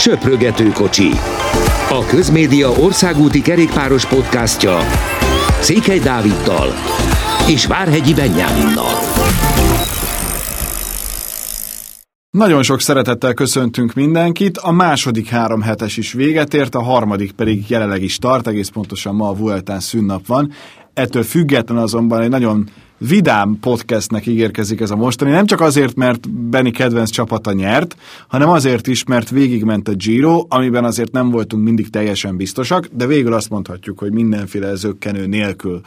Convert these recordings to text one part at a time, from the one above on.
Söprögető kocsi. A Közmédia országúti kerékpáros podcastja Székely Dáviddal és Várhegyi Benyáminnal. Nagyon sok szeretettel köszöntünk mindenkit, a második három hetes is véget ért, a harmadik pedig jelenleg is tart, egész pontosan ma a Vueltán szünnap van. Ettől független azonban egy nagyon vidám podcastnek ígérkezik ez a mostani, nem csak azért, mert Benny kedvenc csapata nyert, hanem azért is, mert végigment a Giro, amiben azért nem voltunk mindig teljesen biztosak, de végül azt mondhatjuk, hogy mindenféle zöggenő nélkül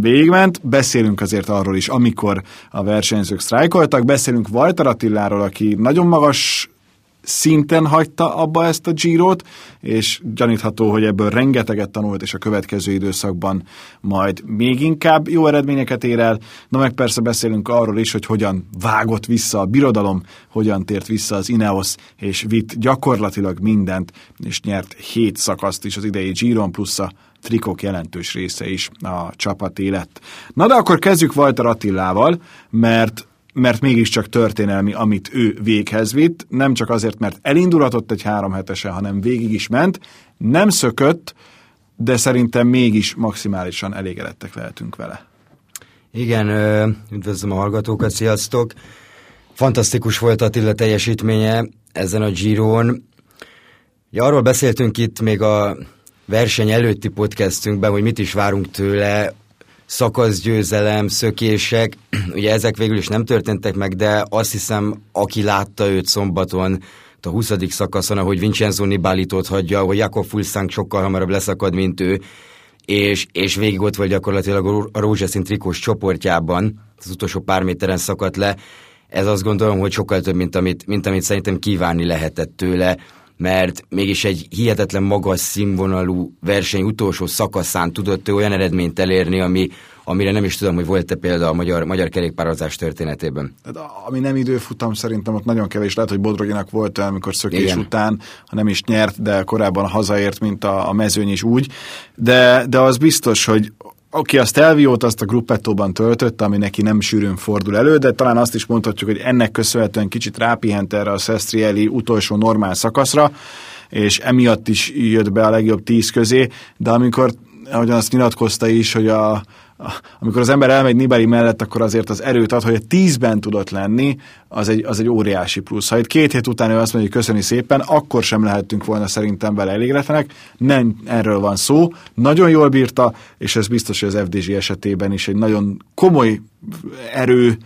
végigment. Beszélünk azért arról is, amikor a versenyzők sztrájkoltak, beszélünk Vajtar Attiláról, aki nagyon magas szinten hagyta abba ezt a Girot, és gyanítható, hogy ebből rengeteget tanult, és a következő időszakban majd még inkább jó eredményeket ér el. Na meg persze beszélünk arról is, hogy hogyan vágott vissza a birodalom, hogyan tért vissza az Ineos, és vitt gyakorlatilag mindent, és nyert hét szakaszt is az idei Giron, plusz a trikok jelentős része is a csapat élet. Na de akkor kezdjük Walter Attilával, mert mert mégiscsak történelmi, amit ő véghez vitt, nem csak azért, mert elindulatott egy három hetesen, hanem végig is ment, nem szökött, de szerintem mégis maximálisan elégedettek lehetünk vele. Igen, üdvözlöm a hallgatókat, sziasztok! Fantasztikus volt Attila teljesítménye ezen a Giron. Ja, arról beszéltünk itt még a verseny előtti podcastünkben, hogy mit is várunk tőle, szakaszgyőzelem, szökések, ugye ezek végül is nem történtek meg, de azt hiszem, aki látta őt szombaton, a 20. szakaszon, ahogy Vincenzo Nibalitot hagyja, hogy Jakob Fulszánk sokkal hamarabb leszakad, mint ő, és, és végig ott volt gyakorlatilag a rózsaszín trikós csoportjában, az utolsó pár méteren szakadt le, ez azt gondolom, hogy sokkal több, mint amit, mint amit szerintem kívánni lehetett tőle mert mégis egy hihetetlen magas színvonalú verseny utolsó szakaszán tudott ő olyan eredményt elérni, ami, amire nem is tudom, hogy volt-e példa a magyar, magyar kerékpározás történetében. Hát, ami nem időfutam, szerintem ott nagyon kevés. Lehet, hogy Bodroginak volt olyan, amikor szökés Igen. után, ha nem is nyert, de korábban hazaért, mint a, a mezőny is úgy. De, de az biztos, hogy aki a Stelviót azt a gruppettóban töltötte, ami neki nem sűrűn fordul elő, de talán azt is mondhatjuk, hogy ennek köszönhetően kicsit rápihent erre a Sestrieli utolsó normál szakaszra, és emiatt is jött be a legjobb tíz közé, de amikor, ahogyan azt nyilatkozta is, hogy a, amikor az ember elmegy Nibali mellett, akkor azért az erőt ad, hogy a tízben tudott lenni, az egy, az egy óriási plusz. Ha itt két hét után ő azt mondja, hogy köszöni szépen, akkor sem lehettünk volna szerintem vele elégedetlenek. Nem erről van szó. Nagyon jól bírta, és ez biztos, hogy az FDG esetében is egy nagyon komoly erő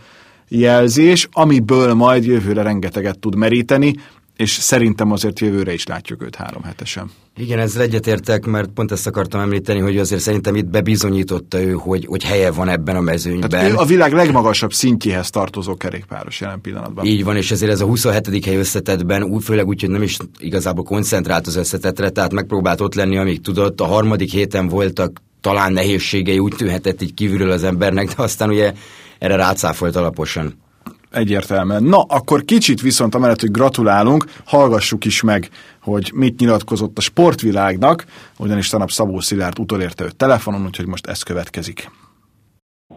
jelzés, amiből majd jövőre rengeteget tud meríteni, és szerintem azért jövőre is látjuk őt három hetesen. Igen, ezzel egyetértek, mert pont ezt akartam említeni, hogy azért szerintem itt bebizonyította ő, hogy, hogy helye van ebben a mezőnyben. Tehát ő a világ legmagasabb szintjéhez tartozó kerékpáros jelen pillanatban. Így van, és ezért ez a 27. hely összetetben, főleg úgy, hogy nem is igazából koncentrált az összetetre, tehát megpróbált ott lenni, amíg tudott. A harmadik héten voltak talán nehézségei, úgy tűnhetett így kívülről az embernek, de aztán ugye erre rácáfolt alaposan. Egyértelműen. Na, akkor kicsit viszont amellett, hogy gratulálunk, hallgassuk is meg, hogy mit nyilatkozott a sportvilágnak, ugyanis tanap Szabó Szilárd utolérte őt telefonon, úgyhogy most ez következik.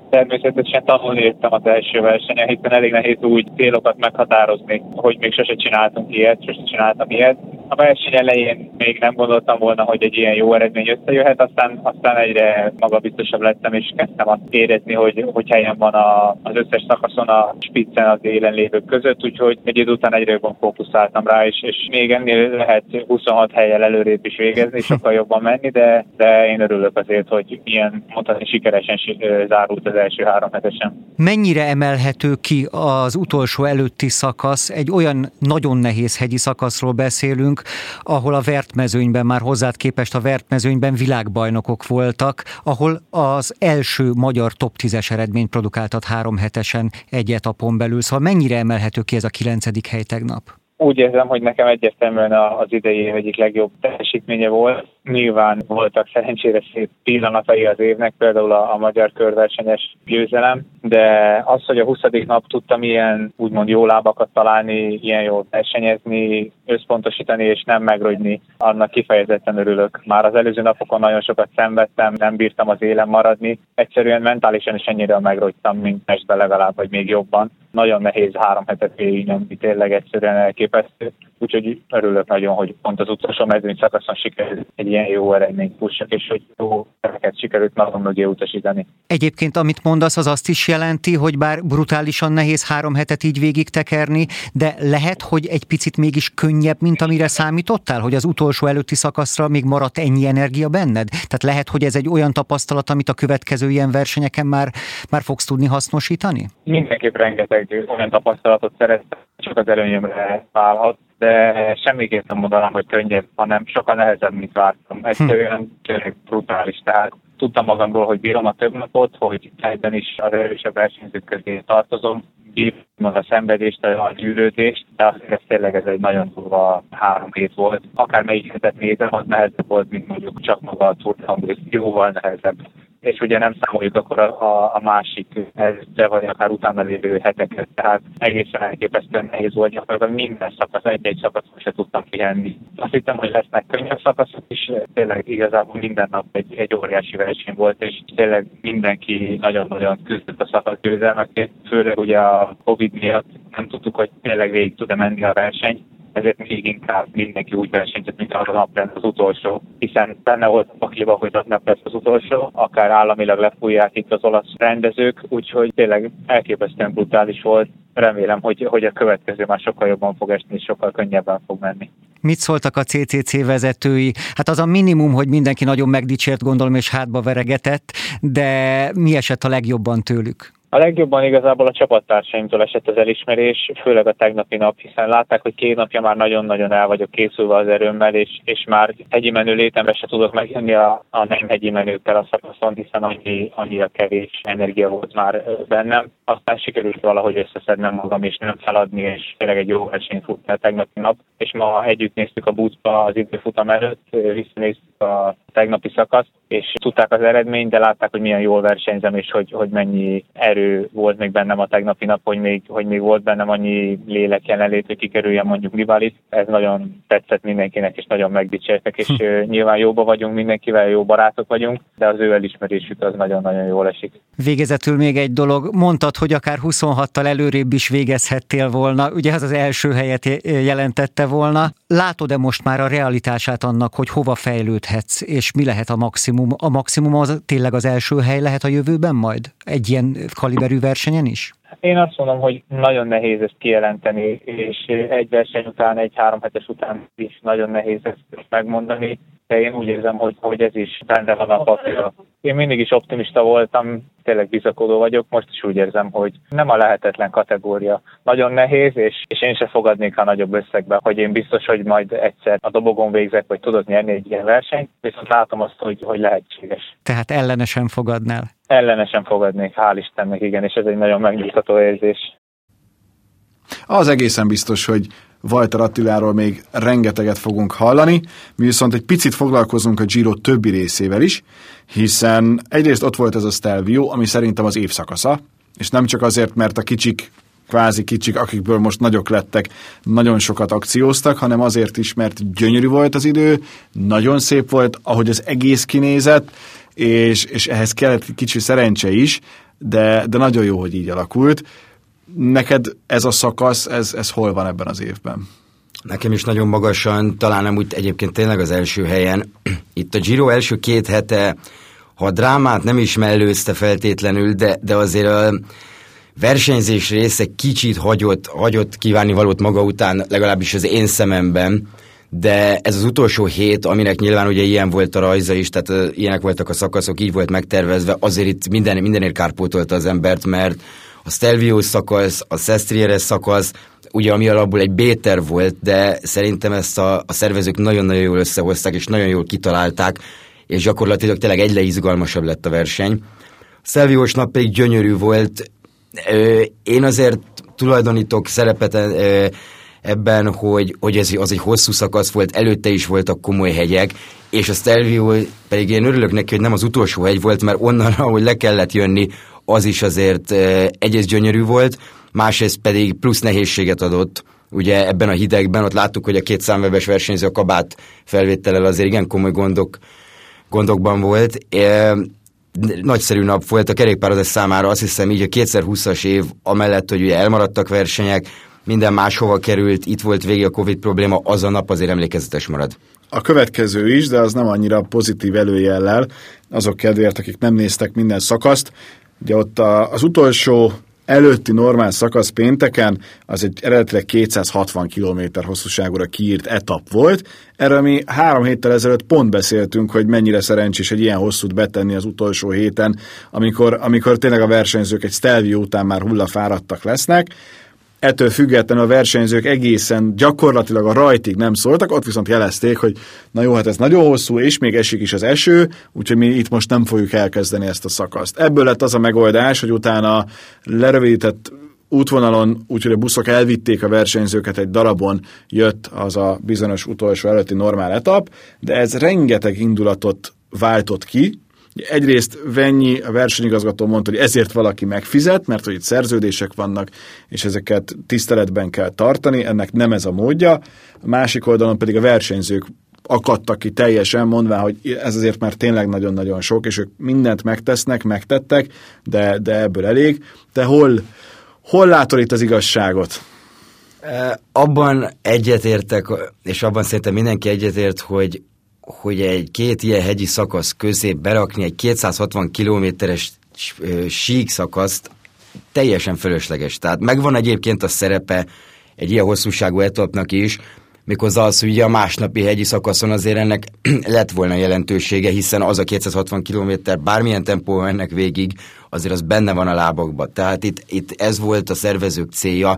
Természetesen tanulni jöttem az első versenyen, hiszen elég nehéz úgy célokat meghatározni, hogy még sose csináltunk ilyet, sose csináltam ilyet. A verseny elején még nem gondoltam volna, hogy egy ilyen jó eredmény összejöhet, aztán, aztán egyre magabiztosabb lettem, és kezdtem azt érezni, hogy, hogy helyen van a, az összes szakaszon a spiccen az élen lévők között, úgyhogy egy idő után egyre jobban fókuszáltam rá, és, és még ennél lehet 26 helyel előrébb is végezni, sokkal jobban menni, de, de én örülök azért, hogy ilyen mondhatni sikeresen zárult az első három hetesen. Mennyire emelhető ki az utolsó előtti szakasz? Egy olyan nagyon nehéz hegyi szakaszról beszélünk, ahol a vertmezőnyben már hozzád képest a vertmezőnyben világbajnokok voltak, ahol az első magyar top 10-es eredményt produkáltat három hetesen egy etapon belül. Szóval mennyire emelhető ki ez a kilencedik hely tegnap? úgy érzem, hogy nekem egyértelműen az idei egyik legjobb teljesítménye volt. Nyilván voltak szerencsére szép pillanatai az évnek, például a, a magyar körversenyes győzelem, de az, hogy a 20. nap tudtam ilyen úgymond jó lábakat találni, ilyen jól versenyezni, összpontosítani és nem megrogyni, annak kifejezetten örülök. Már az előző napokon nagyon sokat szenvedtem, nem bírtam az élen maradni, egyszerűen mentálisan is ennyire megrogytam, mint testben legalább, vagy még jobban. Nagyon nehéz három hetet végignyomni, tényleg egyszerűen elképesztő. Úgyhogy örülök nagyon, hogy pont az utolsó mezőny szakaszon sikerült egy ilyen jó eredményt pussak, és hogy jó tereket sikerült magam mögé utasítani. Egyébként, amit mondasz, az azt is jelenti, hogy bár brutálisan nehéz három hetet így végig tekerni, de lehet, hogy egy picit mégis könnyebb, mint amire számítottál, hogy az utolsó előtti szakaszra még maradt ennyi energia benned? Tehát lehet, hogy ez egy olyan tapasztalat, amit a következő ilyen versenyeken már, már fogsz tudni hasznosítani? Mindenképp rengeteg olyan tapasztalatot szerettem, csak az előnyömre válhat de semmiképp nem mondanám, hogy könnyebb, hanem sokkal nehezebb, mint vártam. Egyszerűen tényleg brutális. Tehát tudtam magamról, hogy bírom a több napot, hogy egyben is az erősebb versenyzők közé tartozom, bírom a szenvedést, a gyűrődést, de azt ez tényleg ez egy nagyon durva három hét volt. Akár melyik hetet nézem, az nehezebb volt, mint mondjuk csak maga a Tour de jóval nehezebb és ugye nem számoljuk akkor a, a, a másik de vagy akár utána lévő heteket, tehát egészen elképesztően nehéz volt gyakorlatilag minden szakasz, egy-egy szakaszon se tudtam pihenni. Azt hittem, hogy lesznek könnyebb szakaszok is, tényleg igazából minden nap egy, egy óriási verseny volt, és tényleg mindenki nagyon-nagyon küzdött a szakasz győzelmekért, főleg ugye a Covid miatt nem tudtuk, hogy tényleg végig tud-e menni a verseny, ezért még inkább mindenki úgy versenyzett, mint az a nap lesz az utolsó, hiszen benne volt a pakliba, hogy az nap lesz az utolsó, akár államilag lefújják itt az olasz rendezők, úgyhogy tényleg elképesztően brutális volt. Remélem, hogy, hogy a következő már sokkal jobban fog esni, és sokkal könnyebben fog menni. Mit szóltak a CCC vezetői? Hát az a minimum, hogy mindenki nagyon megdicsért, gondolom, és hátba veregetett, de mi esett a legjobban tőlük? A legjobban igazából a csapattársaimtól esett az elismerés, főleg a tegnapi nap, hiszen látták, hogy két napja már nagyon-nagyon el vagyok készülve az erőmmel, és, és már hegyi menő létemre se tudok megjönni a, a nem hegyi menőkkel a szakaszon, hiszen annyi, annyira kevés energia volt már bennem. Aztán sikerült valahogy összeszednem magam, és nem feladni, és tényleg egy jó versenyt futni a tegnapi nap. És ma együtt néztük a buszba az időfutam előtt, visszanéztük a tegnapi szakaszt, és tudták az eredményt, de látták, hogy milyen jól versenyzem, és hogy, hogy mennyi erő volt még bennem a tegnapi nap, hogy még, hogy még volt bennem annyi lélek jelenlét, hogy kikerüljen mondjuk Libalit. Ez nagyon tetszett mindenkinek, és nagyon megdicsértek, és hm. nyilván jóba vagyunk mindenkivel, jó barátok vagyunk, de az ő elismerésük az nagyon-nagyon jól esik. Végezetül még egy dolog, mondtad, hogy akár 26-tal előrébb is végezhettél volna, ugye az az első helyet jelentette volna. Látod-e most már a realitását annak, hogy hova fejlődhetsz, és mi lehet a maximum? A maximum az tényleg az első hely lehet a jövőben majd? Egy ilyen kaliberű versenyen is? Én azt mondom, hogy nagyon nehéz ezt kijelenteni, és egy verseny után, egy három hetes után is nagyon nehéz ezt megmondani, de én úgy érzem, hogy, hogy ez is benne van a papírra. Én mindig is optimista voltam, tényleg bizakodó vagyok, most is úgy érzem, hogy nem a lehetetlen kategória. Nagyon nehéz, és, és én se fogadnék a nagyobb összegbe, hogy én biztos, hogy majd egyszer a dobogon végzek, vagy tudod nyerni egy ilyen versenyt, viszont látom azt, hogy, hogy lehetséges. Tehát ellenesen fogadnál? Ellenesen fogadnék, hál' Istennek, igen, és ez egy nagyon megnyugtató érzés. Az egészen biztos, hogy Walter Attiláról még rengeteget fogunk hallani, mi viszont egy picit foglalkozunk a Giro többi részével is, hiszen egyrészt ott volt ez a Stelvio, ami szerintem az évszakasza, és nem csak azért, mert a kicsik kvázi kicsik, akikből most nagyok lettek, nagyon sokat akcióztak, hanem azért is, mert gyönyörű volt az idő, nagyon szép volt, ahogy az egész kinézett, és, és ehhez kellett kicsi szerencse is, de, de nagyon jó, hogy így alakult. Neked ez a szakasz, ez, ez hol van ebben az évben? Nekem is nagyon magasan, talán nem úgy egyébként tényleg az első helyen. Itt a Giro első két hete, ha a drámát nem is mellőzte feltétlenül, de, de azért a versenyzés része kicsit hagyott, hagyott kívánni valót maga után, legalábbis az én szememben, de ez az utolsó hét, aminek nyilván ugye ilyen volt a rajza is, tehát ilyenek voltak a szakaszok, így volt megtervezve, azért itt minden, mindenért kárpótolta az embert, mert a Stelvio szakasz, a Sestrieres szakasz, ugye ami alapból egy béter volt, de szerintem ezt a, a szervezők nagyon-nagyon jól összehozták, és nagyon jól kitalálták, és gyakorlatilag tényleg egyre izgalmasabb lett a verseny. A Stelviós nap pedig gyönyörű volt. Én azért tulajdonítok szerepet ebben, hogy, hogy ez az egy hosszú szakasz volt, előtte is voltak komoly hegyek, és a Stelvio pedig én örülök neki, hogy nem az utolsó hegy volt, mert onnan, ahogy le kellett jönni, az is azért egyrészt gyönyörű volt, másrészt pedig plusz nehézséget adott, ugye ebben a hidegben, ott láttuk, hogy a két számwebes versenyző a kabát felvétellel azért igen komoly gondok, gondokban volt. E, nagyszerű nap volt a kerékpározás számára, azt hiszem így a 2020-as év, amellett, hogy ugye elmaradtak versenyek, minden máshova került, itt volt végig a Covid probléma, az a nap azért emlékezetes marad. A következő is, de az nem annyira pozitív előjellel, azok kedvéért, akik nem néztek minden szakaszt. Ugye ott a, az utolsó előtti normál szakasz pénteken az egy eredetileg 260 km hosszúságúra kiírt etap volt. Erről mi három héttel ezelőtt pont beszéltünk, hogy mennyire szerencsés egy ilyen hosszút betenni az utolsó héten, amikor, amikor tényleg a versenyzők egy Stelvio után már hullafáradtak lesznek ettől függetlenül a versenyzők egészen gyakorlatilag a rajtig nem szóltak, ott viszont jelezték, hogy na jó, hát ez nagyon hosszú, és még esik is az eső, úgyhogy mi itt most nem fogjuk elkezdeni ezt a szakaszt. Ebből lett az a megoldás, hogy utána lerövidített útvonalon, úgyhogy a buszok elvitték a versenyzőket, egy darabon jött az a bizonyos utolsó előtti normál etap, de ez rengeteg indulatot váltott ki, Egyrészt Vennyi, a versenyigazgató mondta, hogy ezért valaki megfizet, mert hogy itt szerződések vannak, és ezeket tiszteletben kell tartani, ennek nem ez a módja. A másik oldalon pedig a versenyzők akadtak ki teljesen, mondván, hogy ez azért már tényleg nagyon-nagyon sok, és ők mindent megtesznek, megtettek, de, de ebből elég. Te hol, hol látod itt az igazságot? Abban egyetértek, és abban szerintem mindenki egyetért, hogy hogy egy két ilyen hegyi szakasz közé berakni egy 260 kilométeres sík szakaszt teljesen fölösleges. Tehát megvan egyébként a szerepe egy ilyen hosszúságú etapnak is, méghozzá az, hogy a másnapi hegyi szakaszon azért ennek lett volna jelentősége, hiszen az a 260 kilométer, bármilyen tempó ennek végig, azért az benne van a lábakban. Tehát itt, itt ez volt a szervezők célja.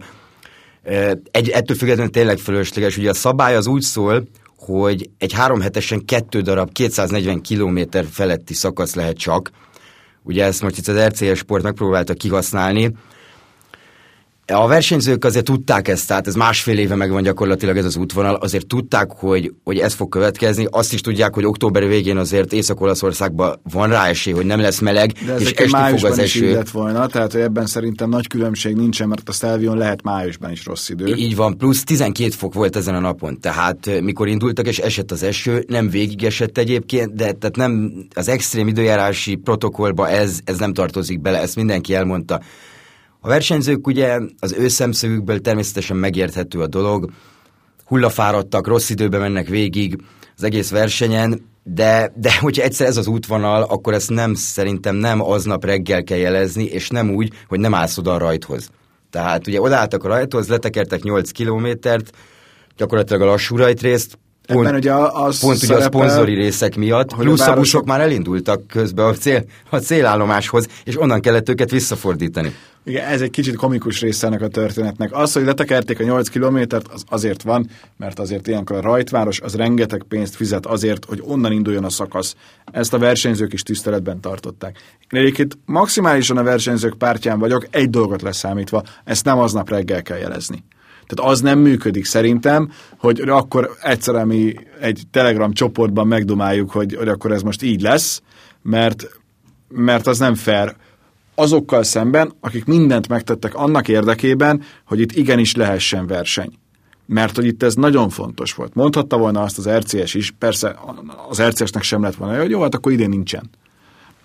Egy, ettől függetlenül tényleg fölösleges. Ugye a szabály az úgy szól, hogy egy három hetesen kettő darab 240 km feletti szakasz lehet csak. Ugye ezt most itt az RCS Sport megpróbálta kihasználni, a versenyzők azért tudták ezt, tehát ez másfél éve megvan gyakorlatilag ez az útvonal, azért tudták, hogy, hogy ez fog következni, azt is tudják, hogy október végén azért Észak-Olaszországban van rá esély, hogy nem lesz meleg, De és esni fog az eső. lett volna, tehát hogy ebben szerintem nagy különbség nincsen, mert a Stelvion lehet májusban is rossz idő. Így van, plusz 12 fok volt ezen a napon, tehát mikor indultak és esett az eső, nem végig esett egyébként, de tehát nem az extrém időjárási protokollba ez, ez nem tartozik bele, ezt mindenki elmondta. A versenyzők ugye az ő szemszögükből természetesen megérthető a dolog, hullafáradtak, rossz időben mennek végig az egész versenyen, de, de hogyha egyszer ez az útvonal, akkor ezt nem, szerintem nem aznap reggel kell jelezni, és nem úgy, hogy nem állsz oda a rajthoz. Tehát ugye odaálltak a rajthoz, letekertek 8 kilométert, gyakorlatilag a lassú rajtrészt, Pont, Ebben ugye az pont ugye a szponzori részek miatt, hogy plusz a, városok... a buszok már elindultak közben a, cél, a célállomáshoz, és onnan kellett őket visszafordítani. Igen, ez egy kicsit komikus része ennek a történetnek. Az, hogy letekerték a 8 kilométert, az azért van, mert azért ilyenkor a rajtváros az rengeteg pénzt fizet azért, hogy onnan induljon a szakasz. Ezt a versenyzők is tiszteletben tartották. Én egyébként maximálisan a versenyzők pártján vagyok, egy dolgot leszámítva, ezt nem aznap reggel kell jelezni. Tehát az nem működik szerintem, hogy akkor egyszer mi egy Telegram csoportban megdomáljuk, hogy, hogy akkor ez most így lesz, mert, mert az nem fair azokkal szemben, akik mindent megtettek annak érdekében, hogy itt igenis lehessen verseny. Mert hogy itt ez nagyon fontos volt. Mondhatta volna azt az RCS is, persze az RCS-nek sem lett volna, hogy jó, hát akkor idén nincsen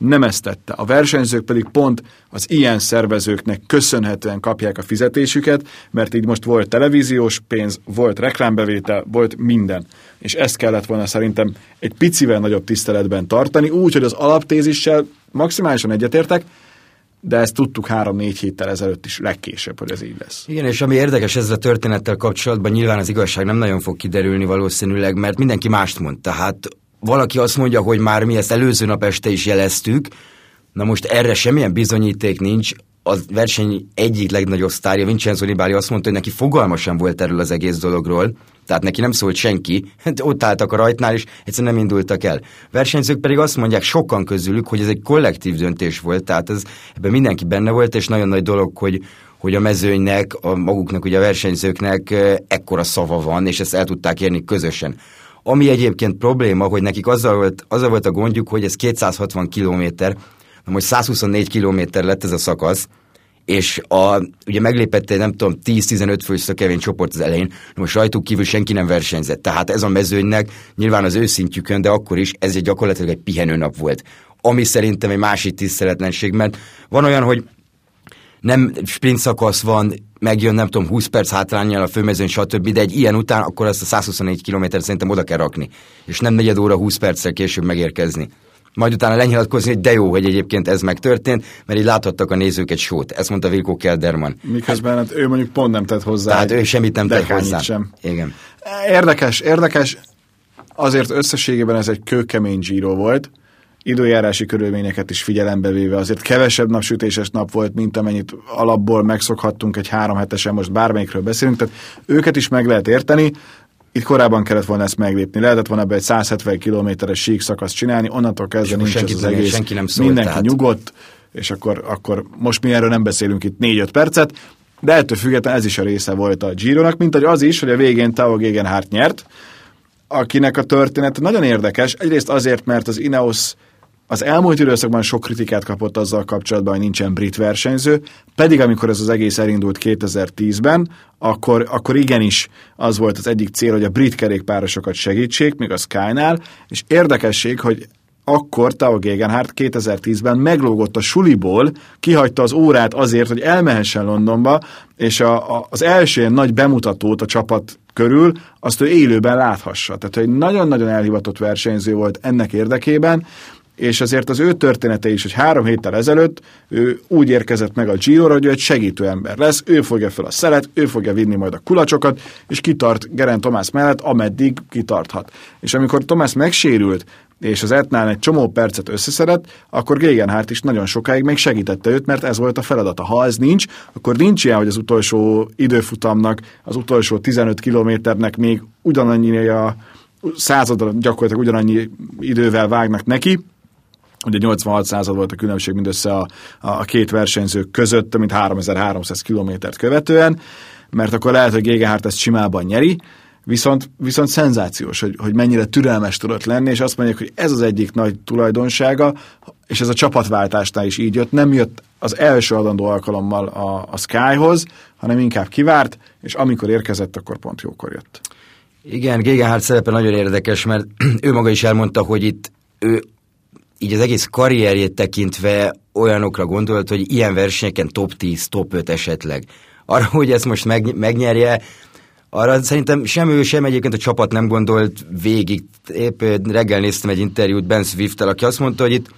nem ezt tette. A versenyzők pedig pont az ilyen szervezőknek köszönhetően kapják a fizetésüket, mert így most volt televíziós pénz, volt reklámbevétel, volt minden. És ezt kellett volna szerintem egy picivel nagyobb tiszteletben tartani, úgy, hogy az alaptézissel maximálisan egyetértek, de ezt tudtuk három-négy héttel ezelőtt is legkésőbb, hogy ez így lesz. Igen, és ami érdekes ezzel a történettel kapcsolatban, nyilván az igazság nem nagyon fog kiderülni valószínűleg, mert mindenki mást mond. Tehát valaki azt mondja, hogy már mi ezt előző nap este is jeleztük, na most erre semmilyen bizonyíték nincs, a verseny egyik legnagyobb sztárja, Vincenzo Nibali azt mondta, hogy neki fogalma sem volt erről az egész dologról, tehát neki nem szólt senki, hát ott álltak a rajtnál, és egyszerűen nem indultak el. Versenyzők pedig azt mondják sokan közülük, hogy ez egy kollektív döntés volt, tehát ez, ebben mindenki benne volt, és nagyon nagy dolog, hogy, hogy a mezőnynek, a maguknak, ugye a versenyzőknek ekkora szava van, és ezt el tudták érni közösen. Ami egyébként probléma, hogy nekik azzal volt, azzal volt a gondjuk, hogy ez 260 kilométer, Na most 124 kilométer lett ez a szakasz, és a, ugye meglépette, nem tudom, 10-15 fős kevény csoport az elején, most rajtuk kívül senki nem versenyzett. Tehát ez a mezőnynek nyilván az őszintjükön, de akkor is ez egy gyakorlatilag egy pihenőnap volt. Ami szerintem egy másik tiszteletlenség, mert van olyan, hogy nem sprint szakasz van, megjön nem tudom 20 perc hátrányjal a főmezőn, stb., de egy ilyen után akkor ezt a 124 km szerintem oda kell rakni, és nem negyed óra 20 perccel később megérkezni majd utána lenyilatkozni, hogy de jó, hogy egyébként ez megtörtént, mert így láthattak a nézők egy sót. Ezt mondta Vilko Kelderman. Miközben hát ő mondjuk pont nem tett hozzá. Tehát ő semmit nem tett hozzá. Sem. Igen. Érdekes, érdekes. Azért összességében ez egy kőkemény Giro volt, időjárási körülményeket is figyelembe véve, azért kevesebb napsütéses nap volt, mint amennyit alapból megszokhattunk egy három hetesen, most bármelyikről beszélünk, tehát őket is meg lehet érteni, itt korábban kellett volna ezt meglépni. Lehetett volna be egy 170 kilométeres sík szakaszt csinálni, onnantól kezdve nincs senki, az egész. Senki nem szólt, mindenki tehát... nyugodt, és akkor, akkor most mi erről nem beszélünk itt 4-5 percet, de ettől függetlenül ez is a része volt a Gironak, mint hogy az is, hogy a végén Tao Gegenhardt nyert, akinek a történet nagyon érdekes. Egyrészt azért, mert az Ineos az elmúlt időszakban sok kritikát kapott azzal kapcsolatban, hogy nincsen brit versenyző, pedig amikor ez az egész elindult 2010-ben, akkor, akkor igenis az volt az egyik cél, hogy a brit kerékpárosokat segítsék, még a Sky-nál, és érdekesség, hogy akkor Tao Gegenhardt 2010-ben meglógott a suliból, kihagyta az órát azért, hogy elmehessen Londonba, és a, a, az első nagy bemutatót a csapat körül, azt ő élőben láthassa. Tehát egy nagyon-nagyon elhivatott versenyző volt ennek érdekében, és azért az ő története is, hogy három héttel ezelőtt ő úgy érkezett meg a giro hogy ő egy segítő ember lesz, ő fogja fel a szelet, ő fogja vinni majd a kulacsokat, és kitart Geren Tomás mellett, ameddig kitarthat. És amikor Tomás megsérült, és az Etnán egy csomó percet összeszedett, akkor Gegenhardt is nagyon sokáig még segítette őt, mert ez volt a feladata. Ha ez nincs, akkor nincs ilyen, hogy az utolsó időfutamnak, az utolsó 15 kilométernek még ugyanannyi a századra gyakorlatilag ugyanannyi idővel vágnak neki, Ugye 86 század volt a különbség mindössze a, a két versenyző között, mint 3300 kilométert követően, mert akkor lehet, hogy Gegenhardt ezt simában nyeri, viszont, viszont szenzációs, hogy, hogy mennyire türelmes tudott lenni, és azt mondják, hogy ez az egyik nagy tulajdonsága, és ez a csapatváltásnál is így jött, nem jött az első adandó alkalommal a, a Skyhoz, hanem inkább kivárt, és amikor érkezett, akkor pont jókor jött. Igen, Gegenhardt szerepe nagyon érdekes, mert ő maga is elmondta, hogy itt ő így az egész karrierjét tekintve olyanokra gondolt, hogy ilyen versenyeken top 10, top 5 esetleg. Arra, hogy ezt most meg, megnyerje, arra szerintem sem ő, sem egyébként a csapat nem gondolt végig. Épp reggel néztem egy interjút Ben swift aki azt mondta, hogy itt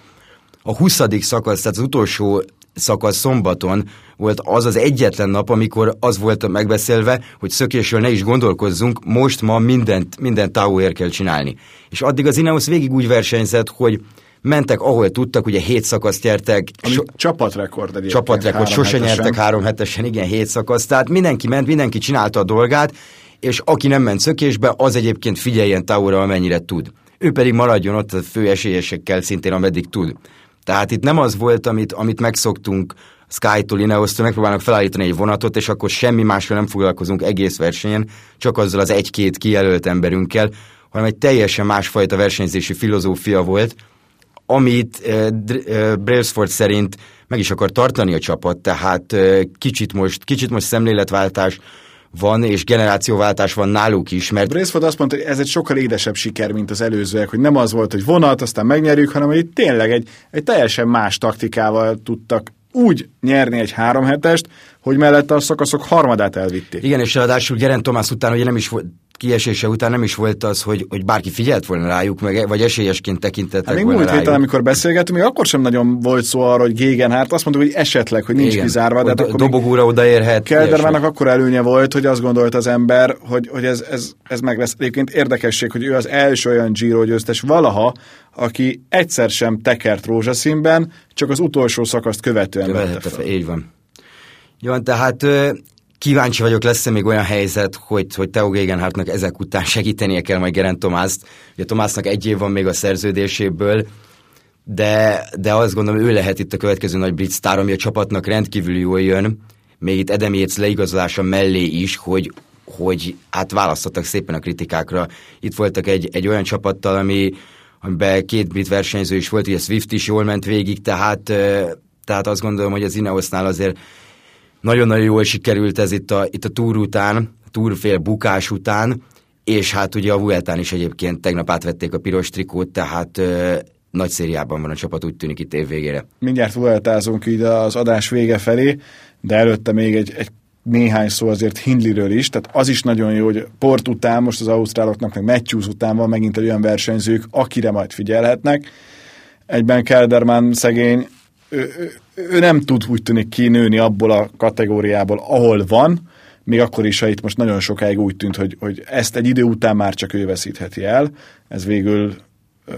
a 20. szakasz, tehát az utolsó szakasz szombaton volt az az egyetlen nap, amikor az volt megbeszélve, hogy szökésről ne is gondolkozzunk, most ma mindent, mindent táóért kell csinálni. És addig az Ineos végig úgy versenyzett, hogy mentek, ahol tudtak, ugye hét szakaszt nyertek. Ami so, csapatrekord egyébként. Csapatrekord, sose nyertek három hetesen, igen, hét szakasz. Tehát mindenki ment, mindenki csinálta a dolgát, és aki nem ment szökésbe, az egyébként figyeljen Taura, amennyire tud. Ő pedig maradjon ott a fő esélyesekkel szintén, ameddig tud. Tehát itt nem az volt, amit, amit megszoktunk Sky-tól, Ineos-tól, megpróbálnak felállítani egy vonatot, és akkor semmi mással nem foglalkozunk egész versenyen, csak azzal az egy-két kijelölt emberünkkel, hanem egy teljesen másfajta versenyzési filozófia volt, amit uh, uh, Brailsford szerint meg is akar tartani a csapat, tehát uh, kicsit most, kicsit most szemléletváltás van, és generációváltás van náluk is, mert... Brailsford azt mondta, hogy ez egy sokkal édesebb siker, mint az előzőek, hogy nem az volt, hogy vonat, aztán megnyerjük, hanem hogy tényleg egy, egy teljesen más taktikával tudtak úgy nyerni egy három hetest, hogy mellette a szakaszok harmadát elvitték. Igen, és ráadásul Geren Tomás után ugye nem is volt, kiesése után nem is volt az, hogy, hogy bárki figyelt volna rájuk, meg, vagy esélyesként tekintettek hát még volna múlt rájuk. héten, amikor beszélgetünk, még akkor sem nagyon volt szó arra, hogy Gegenhardt, azt mondtuk, hogy esetleg, hogy nincs Igen. kizárva. De hát akkor dobogúra odaérhet. Keldermának akkor előnye volt, hogy azt gondolt az ember, hogy, hogy ez, ez, ez meg lesz. Egyébként érdekesség, hogy ő az első olyan Giro győztes valaha, aki egyszer sem tekert rózsaszínben, csak az utolsó szakaszt követően vette fel. Így van. Jó, tehát Kíváncsi vagyok, lesz-e még olyan helyzet, hogy, hogy Theo Gegenhardtnak ezek után segítenie kell majd Gerent Tomászt. Ugye Tomásznak egy év van még a szerződéséből, de, de azt gondolom, ő lehet itt a következő nagy brit sztár, ami a csapatnak rendkívül jól jön, még itt Edem Yates leigazolása mellé is, hogy, hogy hát választottak szépen a kritikákra. Itt voltak egy, egy olyan csapattal, ami amiben két brit versenyző is volt, ugye Swift is jól ment végig, tehát, tehát azt gondolom, hogy az Ineosnál azért nagyon-nagyon jól sikerült ez itt a, itt a túr után, a túrfél bukás után, és hát ugye a Vueltán is egyébként tegnap átvették a piros trikót, tehát ö, nagy szériában van a csapat, úgy tűnik itt évvégére. Mindjárt Vueltázunk így az adás vége felé, de előtte még egy, egy néhány szó azért Hindliről is, tehát az is nagyon jó, hogy Port után, most az ausztráloknak, meg Matthews után van megint egy olyan versenyzők, akire majd figyelhetnek. Egyben Kelderman szegény, ő, ő, nem tud úgy tűnik kinőni abból a kategóriából, ahol van, még akkor is, ha itt most nagyon sokáig úgy tűnt, hogy, hogy ezt egy idő után már csak ő veszítheti el. Ez végül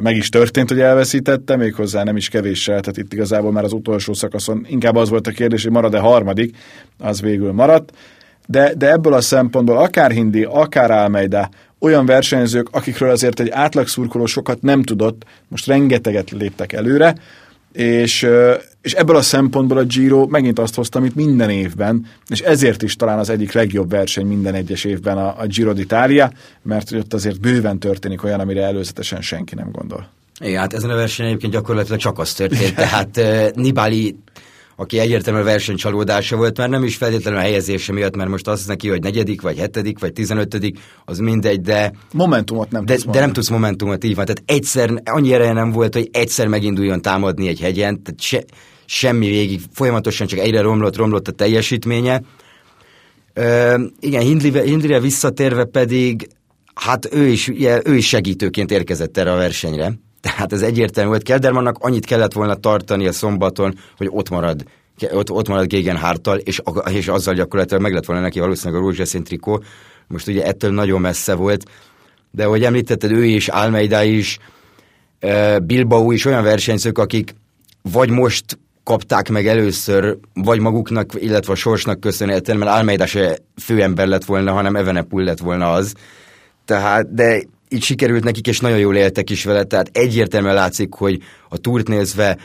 meg is történt, hogy elveszítette, méghozzá nem is kevéssel, tehát itt igazából már az utolsó szakaszon inkább az volt a kérdés, hogy marad-e harmadik, az végül maradt. De, de ebből a szempontból akár Hindi, akár Almeida, olyan versenyzők, akikről azért egy átlagszurkoló sokat nem tudott, most rengeteget léptek előre, és, és ebből a szempontból a Giro megint azt hozta, amit minden évben, és ezért is talán az egyik legjobb verseny minden egyes évben a, a Giro d'Italia, mert ott azért bőven történik olyan, amire előzetesen senki nem gondol. Igen, hát ezen a versenyen egyébként gyakorlatilag csak az történt, tehát uh, Nibali aki egyértelműen versenycsalódása volt, mert nem is feltétlenül a helyezése miatt, mert most azt neki, hogy negyedik, vagy hetedik, vagy tizenötödik, az mindegy, de... Momentumot nem de, tudsz De nem tudsz momentumot, így van. Tehát egyszer, annyi ereje nem volt, hogy egyszer meginduljon támadni egy hegyen, tehát se, semmi végig, folyamatosan csak egyre romlott, romlott a teljesítménye. Ö, igen, Hindlire, Hindlire visszatérve pedig, hát ő is, ő is segítőként érkezett erre a versenyre tehát ez egyértelmű volt. Keldermannak annyit kellett volna tartani a szombaton, hogy ott marad ott, ott marad Gégen Hártal, és, és azzal gyakorlatilag meg lett volna neki valószínűleg a rózsaszín trikó. Most ugye ettől nagyon messze volt, de ahogy említetted, ő is, Almeida is, Bilbao is olyan versenyzők, akik vagy most kapták meg először, vagy maguknak, illetve a sorsnak köszönhetően, mert Almeida se főember lett volna, hanem Evenepul lett volna az. Tehát, de így sikerült nekik, és nagyon jól éltek is vele, tehát egyértelműen látszik, hogy a túrt nézve,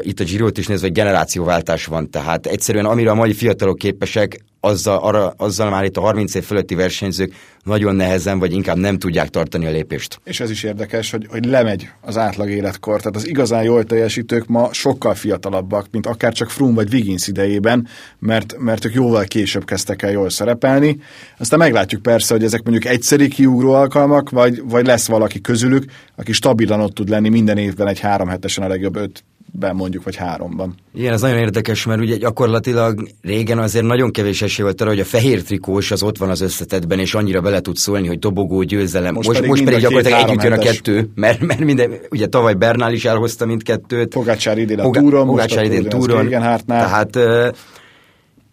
itt a Girot is nézve, hogy generációváltás van, tehát egyszerűen amire a mai fiatalok képesek, azzal, arra, azzal már itt a 30 év fölötti versenyzők nagyon nehezen, vagy inkább nem tudják tartani a lépést. És ez is érdekes, hogy, hogy lemegy az átlag életkor. Tehát az igazán jól teljesítők ma sokkal fiatalabbak, mint akár csak Froome vagy Wiggins idejében, mert, mert ők jóval később kezdtek el jól szerepelni. Aztán meglátjuk persze, hogy ezek mondjuk egyszeri kiugró alkalmak, vagy, vagy lesz valaki közülük, aki stabilan ott tud lenni minden évben egy három hetesen a legjobb öt ben mondjuk, vagy háromban. Igen, ez nagyon érdekes, mert ugye gyakorlatilag régen azért nagyon kevés esély volt arra, hogy a fehér trikós az ott van az összetetben, és annyira bele tud szólni, hogy dobogó győzelem. Most, most pedig, most pedig gyakorlatilag együtt jön a kettő, mert, mert minden, ugye tavaly Bernál is elhozta mindkettőt. Pogácsár idén a túron, Pogácsár idén túron. Tehát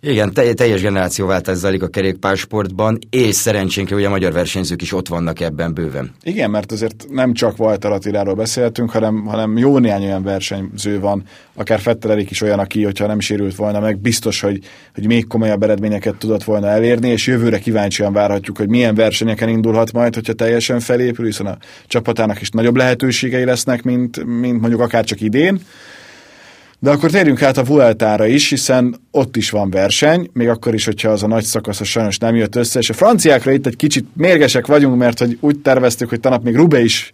igen, teljes generációváltás zajlik a kerékpársportban, és szerencsénkre ugye a magyar versenyzők is ott vannak ebben bőven. Igen, mert azért nem csak Walter Attiláról beszéltünk, hanem, hanem jó néhány olyan versenyző van, akár Fettererik is olyan, aki, hogyha nem sérült volna meg, biztos, hogy, hogy még komolyabb eredményeket tudott volna elérni, és jövőre kíváncsian várhatjuk, hogy milyen versenyeken indulhat majd, hogyha teljesen felépül, hiszen a csapatának is nagyobb lehetőségei lesznek, mint, mint mondjuk akár csak idén. De akkor térjünk át a Vueltára is, hiszen ott is van verseny, még akkor is, hogyha az a nagy szakasz sajnos nem jött össze, és a franciákra itt egy kicsit mérgesek vagyunk, mert hogy úgy terveztük, hogy tanap még Rube is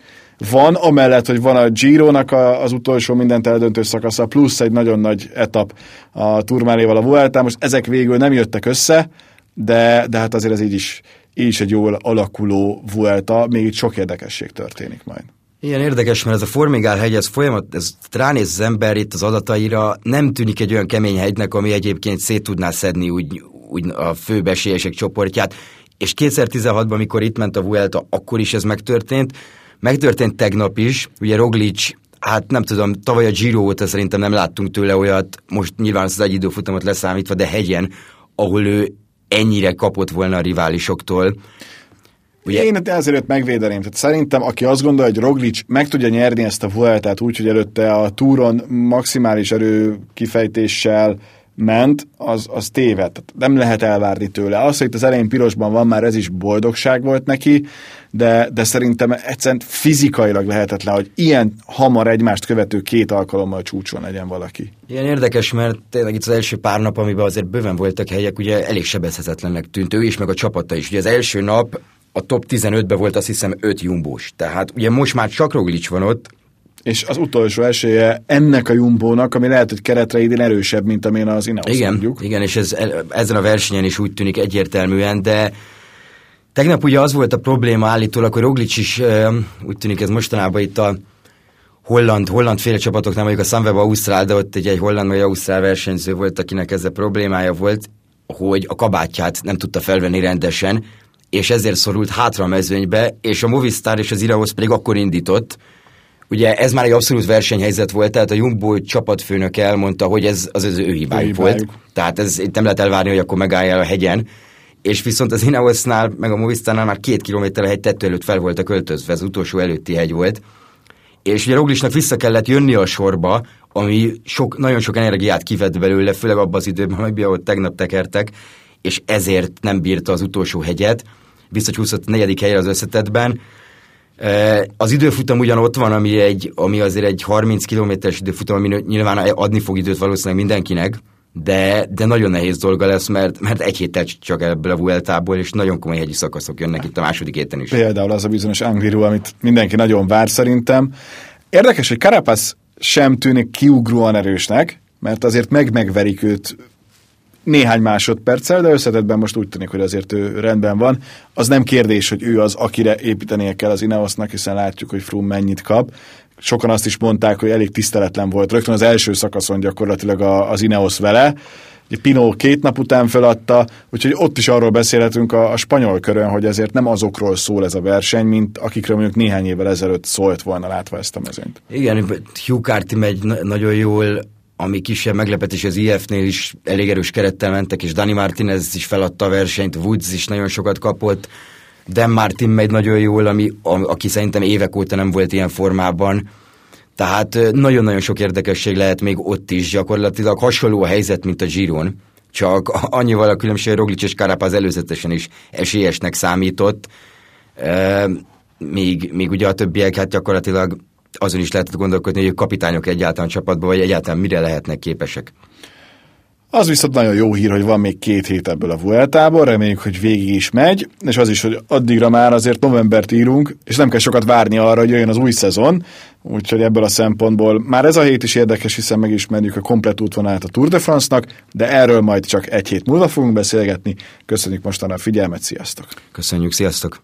van, amellett, hogy van a Giro-nak az utolsó mindent eldöntő szakasza, plusz egy nagyon nagy etap a Turmáléval a Vueltán. Most ezek végül nem jöttek össze, de, de hát azért ez így is, így is egy jól alakuló Vuelta, még itt sok érdekesség történik majd. Igen, érdekes, mert ez a Formigál hegy, ez folyamat, ez ránéz az ember itt az adataira, nem tűnik egy olyan kemény hegynek, ami egyébként szét tudná szedni úgy, úgy a főbesélyesek csoportját. És 2016-ban, amikor itt ment a Vuelta, akkor is ez megtörtént. Megtörtént tegnap is, ugye Roglic hát nem tudom, tavaly a Giro óta szerintem nem láttunk tőle olyat, most nyilván az egy időfutamot leszámítva, de hegyen, ahol ő ennyire kapott volna a riválisoktól. Ugye? Én ezért megvédeném. Tehát szerintem, aki azt gondolja, hogy Roglic meg tudja nyerni ezt a Vueltát úgy, hogy előtte a túron maximális erő kifejtéssel ment, az, az téved. Tehát nem lehet elvárni tőle. Az, hogy itt az elején pirosban van, már ez is boldogság volt neki, de, de szerintem egyszerűen fizikailag lehetetlen, hogy ilyen hamar egymást követő két alkalommal csúcson legyen valaki. Ilyen érdekes, mert tényleg itt az első pár nap, amiben azért bőven voltak helyek, ugye elég sebezhetetlennek tűnt ő is, meg a csapata is. Ugye az első nap a top 15-ben volt azt hiszem 5 jumbós. Tehát ugye most már csak Roglic van ott, és az utolsó esélye ennek a jumbónak, ami lehet, hogy keretre idén erősebb, mint amilyen az Ineos igen, mondjuk. Igen, és ez, ezen a versenyen is úgy tűnik egyértelműen, de tegnap ugye az volt a probléma állítólag, hogy Roglic is úgy tűnik ez mostanában itt a holland, holland féle csapatoknál, mondjuk a Sunweb Ausztrál, de ott egy, egy holland vagy ausztrál versenyző volt, akinek ez a problémája volt, hogy a kabátját nem tudta felvenni rendesen, és ezért szorult hátra a mezőnybe, és a Movistar és az Irahoz pedig akkor indított, Ugye ez már egy abszolút versenyhelyzet volt, tehát a Jumbo csapatfőnök elmondta, hogy ez az az ő hibájuk volt. Tehát ez itt nem lehet elvárni, hogy akkor megállja a hegyen. És viszont az Ineosnál, meg a Movistarnál már két kilométer a hegy tető előtt fel voltak költözve, az utolsó előtti hegy volt. És ugye Roglisnak vissza kellett jönni a sorba, ami sok, nagyon sok energiát kivett belőle, főleg abban az időben, ahol tegnap tekertek, és ezért nem bírta az utolsó hegyet. Visszacsúszott negyedik helyre az összetetben az időfutam ugyan ott van, ami, egy, ami azért egy 30 kilométeres időfutam, ami nyilván adni fog időt valószínűleg mindenkinek, de, de nagyon nehéz dolga lesz, mert, mert egy héttel csak ebből a Vueltából, és nagyon komoly hegyi szakaszok jönnek itt a második héten is. Például az a bizonyos Angliru, amit mindenki nagyon vár szerintem. Érdekes, hogy Carapaz sem tűnik kiugróan erősnek, mert azért meg-megverik őt néhány másodperccel, de összetetben most úgy tűnik, hogy azért ő rendben van. Az nem kérdés, hogy ő az, akire építenie kell az Ineosnak, hiszen látjuk, hogy Froome mennyit kap. Sokan azt is mondták, hogy elég tiszteletlen volt. Rögtön az első szakaszon gyakorlatilag az Ineos vele. Pino két nap után feladta, úgyhogy ott is arról beszélhetünk a, a spanyol körön, hogy ezért nem azokról szól ez a verseny, mint akikre mondjuk néhány évvel ezelőtt szólt volna látva ezt a mezőnyt. Igen, Hugh Carty megy nagyon jól, ami kisebb meglepetés az IF-nél is elég erős kerettel mentek, és Dani Martinez is feladta a versenyt, Woods is nagyon sokat kapott, Dan Martin megy nagyon jól, ami, aki szerintem évek óta nem volt ilyen formában. Tehát nagyon-nagyon sok érdekesség lehet még ott is, gyakorlatilag hasonló a helyzet, mint a Giron, csak annyival a különbség, hogy Roglic és Carapaz előzetesen is esélyesnek számított, még, még ugye a többiek hát gyakorlatilag azon is lehetett gondolkodni, hogy a kapitányok egyáltalán csapatban, vagy egyáltalán mire lehetnek képesek. Az viszont nagyon jó hír, hogy van még két hét ebből a Vueltából, reméljük, hogy végig is megy, és az is, hogy addigra már azért novembert írunk, és nem kell sokat várni arra, hogy jöjjön az új szezon, úgyhogy ebből a szempontból már ez a hét is érdekes, hiszen megismerjük a komplet útvonalát a Tour de France-nak, de erről majd csak egy hét múlva fogunk beszélgetni. Köszönjük mostan a figyelmet, sziasztok! Köszönjük, sziasztok!